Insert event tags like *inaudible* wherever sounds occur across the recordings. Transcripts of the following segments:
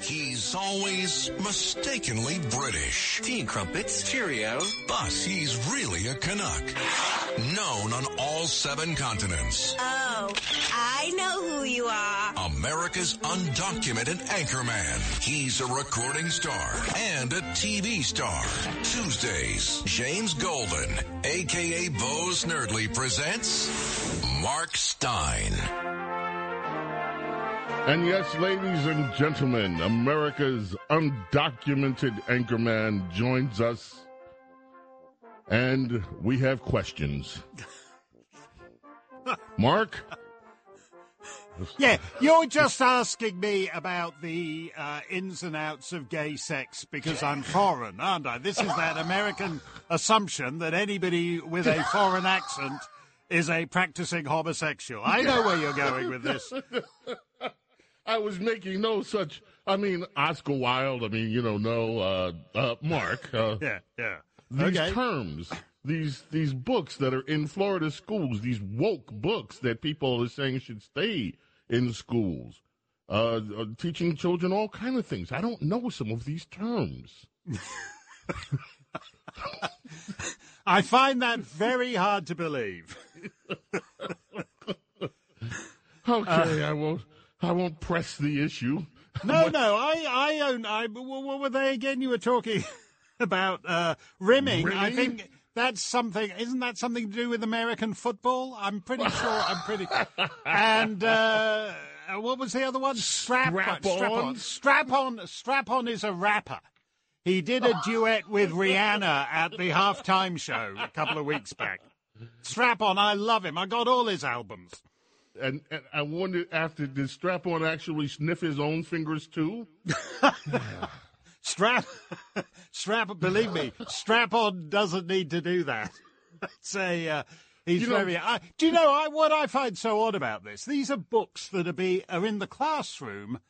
He's always mistakenly British. Tea and crumpets, cheerio. But he's really a Canuck. Known on all seven continents. Oh, I know who you are. America's undocumented anchorman. He's a recording star and a TV star. Tuesdays, James Golden, aka Bo Snerdley, presents Mark Steyn. And yes, ladies and gentlemen, America's undocumented anchorman joins us. And we have questions. Mark? Yeah, you're just asking me about the uh, ins and outs of gay sex because I'm foreign, aren't I? This is that American assumption that anybody with a foreign accent is a practicing homosexual. I know where you're going with this. I was making no such. I mean, Oscar Wilde. I mean, you know, no, uh, uh, Mark. Uh, *laughs* Yeah, yeah. these Okay. terms, these these books that are in Florida schools, these woke books that people are saying should stay in schools, uh, uh, teaching children all kind of things. I don't know some of these terms. *laughs* I find that very hard to believe. *laughs* Okay, I won't. I won't press the issue. No, *laughs* no, I, I own. I, what were they again? You were talking *laughs* about uh, rimming. I think that's something. Isn't that something to do with American football? I'm pretty *laughs* sure. I'm pretty. And uh, what was the other one? Strap, Strap strap on? on. Strap on. Strap on is a rapper. He did a duet with Rihanna at the halftime show a couple of weeks back. Strap on, I love him. I got all his albums. And, and I wonder after did Strap On actually sniff his own fingers too? *laughs* Strap, *laughs* strap. Believe me, strap on doesn't need to do that. *laughs* It's a. Uh, he's You know- very. I, do you know I, what I find so odd about this? These are books that are be are in the classroom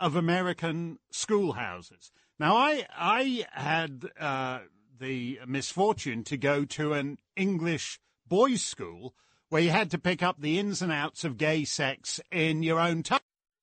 of American schoolhouses. Now, I I had uh, the misfortune to go to an English boys' school where you had to pick up the ins and outs of gay sex in your own time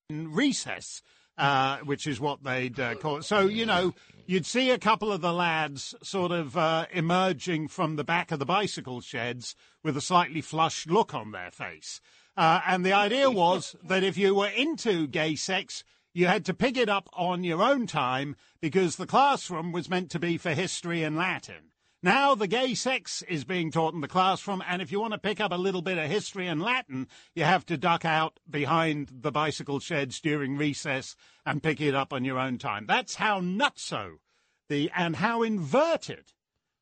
in recess, uh, which is what they'd uh, call it. So, you know, you'd see a couple of the lads sort of uh, emerging from the back of the bicycle sheds with a slightly flushed look on their face. Uh, and the idea was that if you were into gay sex, you had to pick it up on your own time because the classroom was meant to be for history and Latin. Now the gay sex is being taught in the classroom, and if you want to pick up a little bit of history and Latin, you have to duck out behind the bicycle sheds during recess and pick it up on your own time. That's how nutso the and how inverted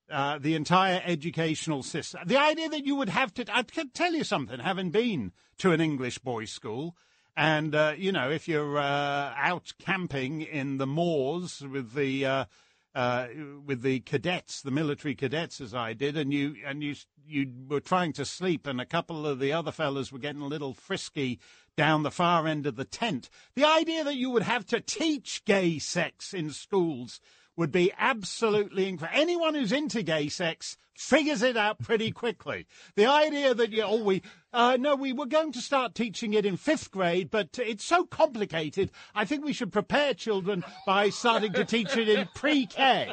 uh, the entire educational system. The idea that you would have to, I can tell you something, having been to an English boys' school, and uh, you know, if you're uh, out camping in the moors with the uh, with the cadets, the military cadets, as I did, and you and you you were trying to sleep, and a couple of the other fellows were getting a little frisky down the far end of the tent. The idea that you would have to teach gay sex in schools would be absolutely incredible. Anyone who's into gay sex figures it out pretty *laughs* quickly. The idea that you, oh, we, uh, no, we were going to start teaching it in fifth grade, but it's so complicated. I think we should prepare children by starting to teach it in pre-K.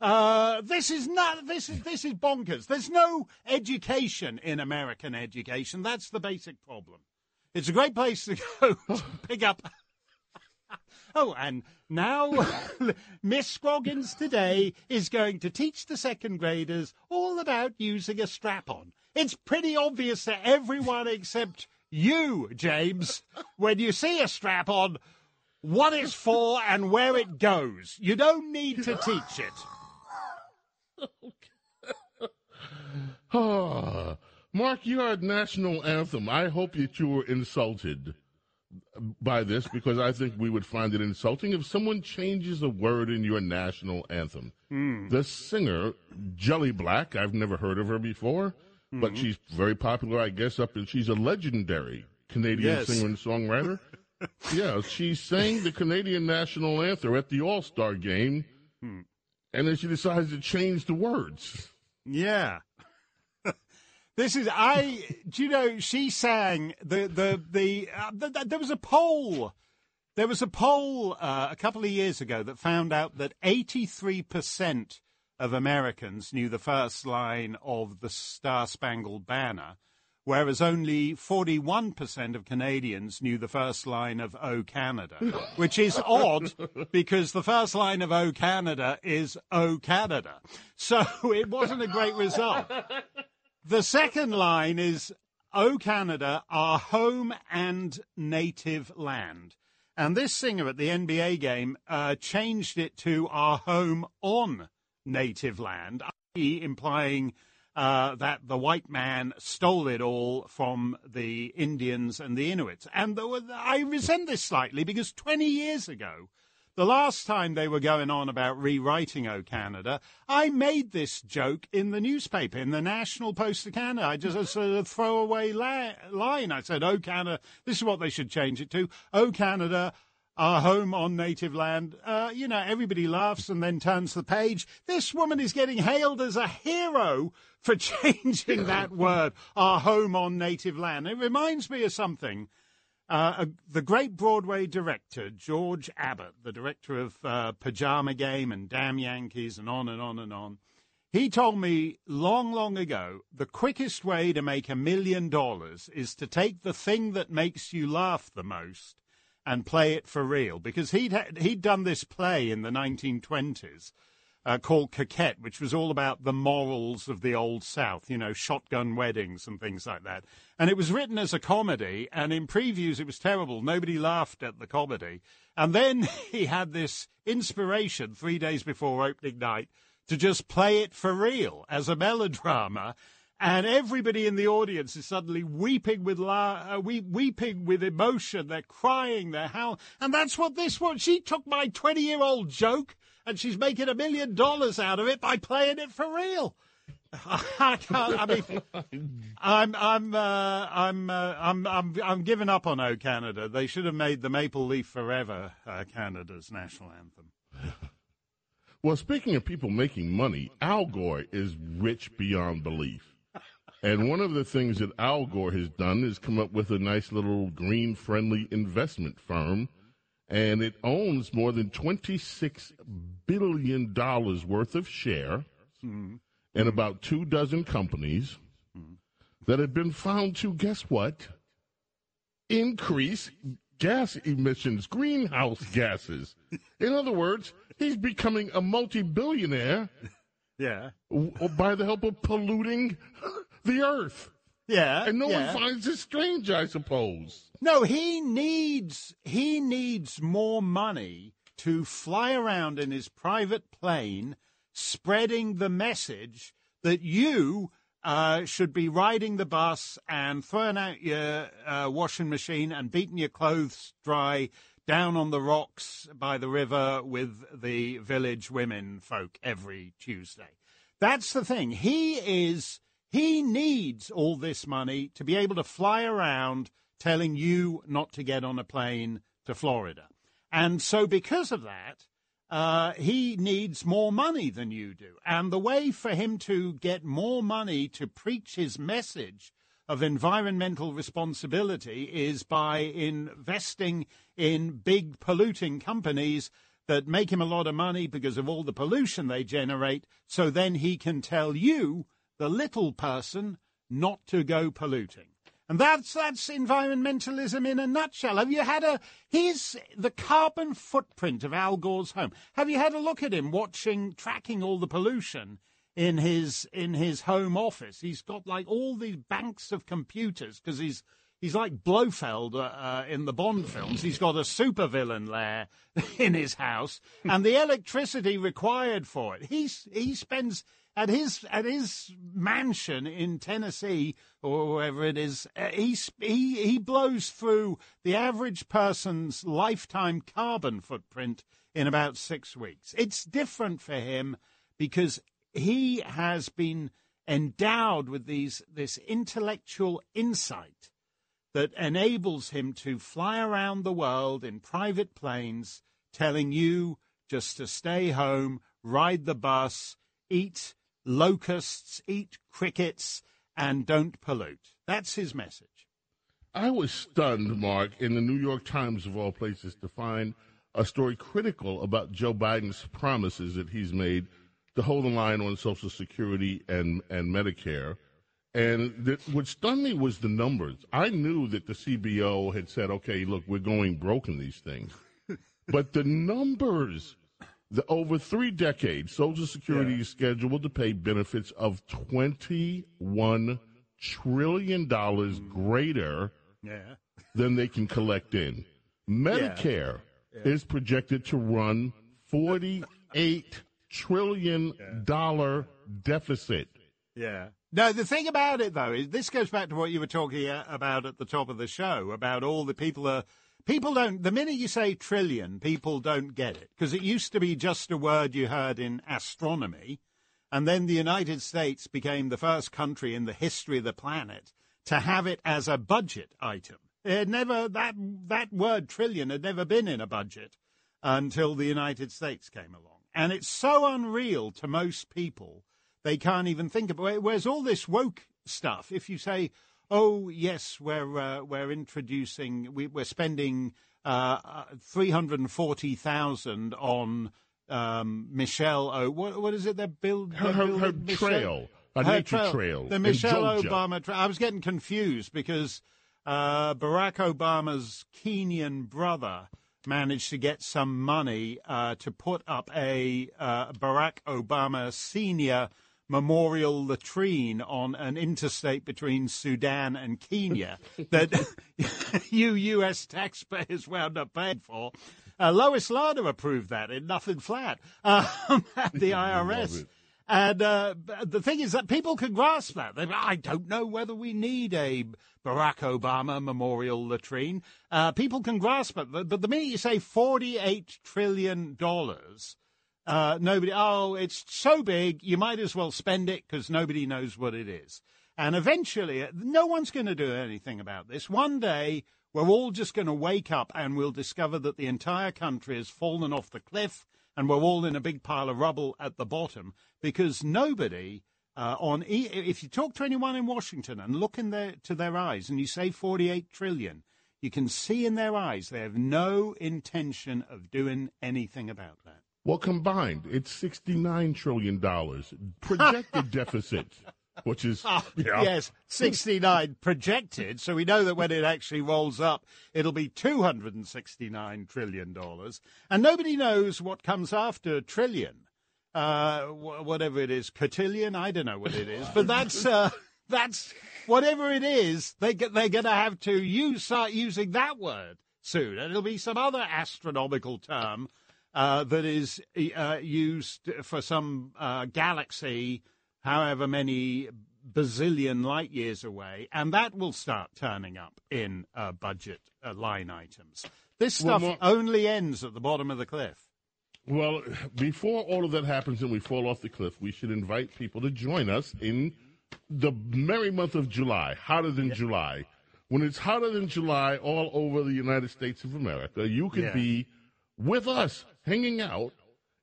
Uh, this is not, this is, this is bonkers. There's no education in American education. That's the basic problem. It's a great place to go *laughs* to pick up *laughs* Oh, and now *laughs* Miss Scroggins today is going to teach the second graders all about using a strap on. It's pretty obvious to everyone except you, James, when you see a strap on, what it's for and where it goes. You don't need to teach it. *laughs* Ah, Mark, you are national anthem. I hope that you were insulted by this because I think we would find it insulting if someone changes a word in your national anthem. Hmm. The singer, Jully Black, I've never heard of her before, but Mhm. she's very popular, I guess, up and she's a legendary Canadian Yes. singer and songwriter. *laughs* yeah, she sang the Canadian national anthem at the All Star game, Hmm. and then she decides to change the words. Yeah. This is I. Do you know she sang the the the, uh, th th- there was a poll. There was a poll uh, a couple of years ago that found out that eighty three percent of Americans knew the first line of the Star Spangled Banner, whereas only forty one percent of Canadians knew the first line of "O Canada," which is odd because the first line of "O Canada" is "O Canada," so *laughs* it wasn't a great result. The second line is, O Canada, our home and native land. And this singer at the NBA game uh, changed it to our home on native land, implying uh, that the white man stole it all from the Indians and the Inuits. And I resent this slightly because 20 years ago, the last time they were going on about rewriting O Canada, I made this joke in the newspaper, in the National Post of Canada. I just a sort of throwaway la- line. I said, O Canada, this is what they should change it to. O Canada, our home on native land. Uh, you know, everybody laughs and then turns the page. This woman is getting hailed as a hero for *laughs* changing that *laughs* word, our home on native land. It reminds me of something. Uh, uh, the great Broadway director, George Abbott, the director of uh, Pajama Game and Damn Yankees and on and on and on, he told me long, long ago the quickest way to make a million dollars is to take the thing that makes you laugh the most and play it for real. Because he'd, ha- he'd done this play in the 1920s uh, called Coquette, which was all about the morals of the old South, you know, shotgun weddings and things like that. And it was written as a comedy, and in previews it was terrible. Nobody laughed at the comedy. And then *laughs* he had this inspiration three days before opening night to just play it for real as a melodrama. And everybody in the audience is suddenly weeping with la- uh, we- weeping with emotion. They're crying. They're how, and that's what this was. She took my twenty-year-old joke, and she's making a million dollars out of it by playing it for real. *laughs* I can't. I mean, I'm, I'm, uh, I'm, uh, I'm, I'm, I'm giving up on O Canada. They should have made the Maple Leaf Forever uh, Canada's national anthem. *laughs* Well, speaking of people making money, Al Gore is rich beyond belief. And one of the things that Al Gore has done is come up with a nice little green friendly investment firm. And it owns more than $26 billion dollars worth of share mm-hmm. in about two dozen companies mm-hmm. that have been found to, guess what? Increase gas emissions, greenhouse gases. In other words, he's becoming a multi billionaire *laughs* Yeah. by the help of polluting *laughs* the earth. Yeah. And no yeah. one finds it strange, I suppose. No, he needs he needs more money to fly around in his private plane, spreading the message that you uh, should be riding the bus and throwing out your uh, washing machine and beating your clothes dry down on the rocks by the river with the village women folk every Tuesday. That's the thing. He is he needs all this money to be able to fly around telling you not to get on a plane to Florida. And so because of that, uh, he needs more money than you do. And the way for him to get more money to preach his message of environmental responsibility is by investing in big polluting companies that make him a lot of money because of all the pollution they generate. So then he can tell you, the little person, not to go polluting. And that's that's environmentalism in a nutshell. Have you had a here's the carbon footprint of Al Gore's home. Have you had a look at him watching tracking all the pollution in his in his home office? He's got like all these banks of computers because he's he's like Blofeld uh, uh, in the Bond films. He's got a supervillain lair *laughs* in his house, and the electricity required for it. He's he spends at his at his mansion in Tennessee or wherever it is, uh, he he he blows through the average person's lifetime carbon footprint in about six weeks. It's different for him because he has been endowed with these this intellectual insight that enables him to fly around the world in private planes, telling you just to stay home, ride the bus, eat locusts, eat crickets, and don't pollute. That's his message. I was stunned, Mark, in the New York Times, of all places, to find a story critical about Joe Biden's promises that he's made to hold the line on Social Security and, and Medicare. And the, what stunned me was the numbers. I knew that the CBO had said, okay, look, we're going broke in these things. *laughs* but the numbers, the, over three decades, Social Security yeah. is scheduled to pay benefits of $21 trillion mm. greater yeah. than they can collect in. Medicare yeah. is projected to run 48 trillion dollar deficit. Yeah. No, the thing about it though is this goes back to what you were talking about at the top of the show about all the people are people don't the minute you say trillion, people don't get it because it used to be just a word you heard in astronomy, and then the United States became the first country in the history of the planet to have it as a budget item. It had never that that word trillion had never been in a budget until the United States came along. And it's so unreal to most people, they can't even think about it. Whereas all this woke stuff, if you say, oh, yes, we're, uh, we're introducing, we, are spending uh, uh 340000 on um, Michelle, oh, what, what is it they're build, her, her, her trail, a her nature trail, trail the Michelle Obama trail. I was getting confused because uh, Barack Obama's Kenyan brother managed to get some money uh, to put up a uh, Barack Obama senior memorial latrine on an interstate between Sudan and Kenya that *laughs* you U.S. taxpayers wound up paying for. Uh, Lois Lerner approved that in nothing flat *laughs* um, at the *laughs* IRS. And uh, the thing is that people can grasp that. They, I don't know whether we need a Barack Obama memorial latrine. Uh, people can grasp it, but, but the minute you say $48 trillion, uh, nobody, oh, it's so big, you might as well spend it because nobody knows what it is. And eventually, no one's going to do anything about this. One day, we're all just going to wake up and we'll discover that the entire country has fallen off the cliff and we're all in a big pile of rubble at the bottom because nobody uh, on if you talk to anyone in Washington and look in their to their eyes and you say 48 trillion, you can see in their eyes they have no intention of doing anything about that. Well, combined, it's 69 trillion dollars projected *laughs* deficit which is oh, yeah. yes, 69 projected. So we know that when it actually rolls up, it'll be 269 trillion dollars, and nobody knows what comes after trillion, uh, whatever it is, cotillion. I don't know what it is, but that's uh, *laughs* that's whatever it is. They get, they're going to have to use start using that word soon, and it'll be some other astronomical term. Uh, that is uh, used for some uh, galaxy however many bazillion light years away, and that will start turning up in uh, budget uh, line items. This stuff well, only ends at the bottom of the cliff. Well, before all of that happens and we fall off the cliff, we should invite people to join us in the merry month of July, hotter than yeah. July. When it's hotter than July all over the United States of America, you could yeah. be with us hanging out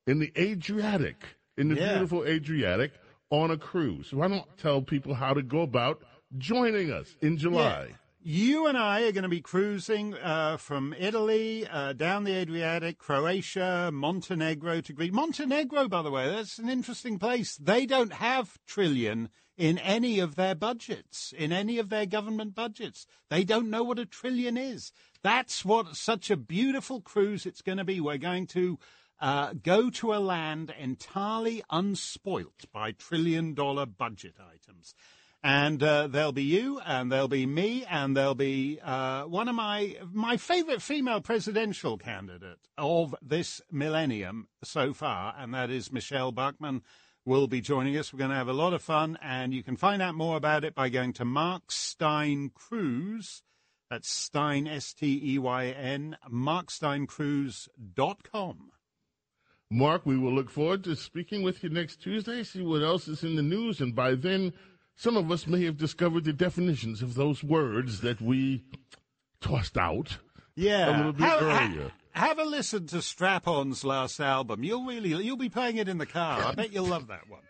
in the Adriatic, in the yeah. beautiful Adriatic on a cruise. Why don't tell people how to go about joining us in July? Yeah. You and I are going to be cruising uh, from Italy uh, down the Adriatic, Croatia, Montenegro to Greece. Montenegro, by the way, that's an interesting place. They don't have trillion in any of their budgets, in any of their government budgets. They don't know what a trillion is. That's what such a beautiful cruise it's going to be. We're going to uh, go to a land entirely unspoilt by trillion dollar budget items. And uh, there'll be you, and there'll be me, and there'll be uh, one of my my favorite female presidential candidate of this millennium so far, and that is Michele Bachmann, will be joining us. We're going to have a lot of fun, and you can find out more about it by going to Mark Steyn Cruise. That's Steyn, S T E Y N, marksteyncruise.com. Mark, we will look forward to speaking with you next Tuesday, see what else is in the news, and by then, some of us may have discovered the definitions of those words that we tossed out Yeah. a little bit have, ha- have a listen to Strap On's last album. You'll really, you'll be playing it in the car. I bet you'll love that one.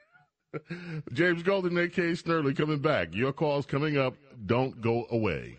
*laughs* James Golden, A.K. Snerdley, coming back. Your call's coming up. Don't go away.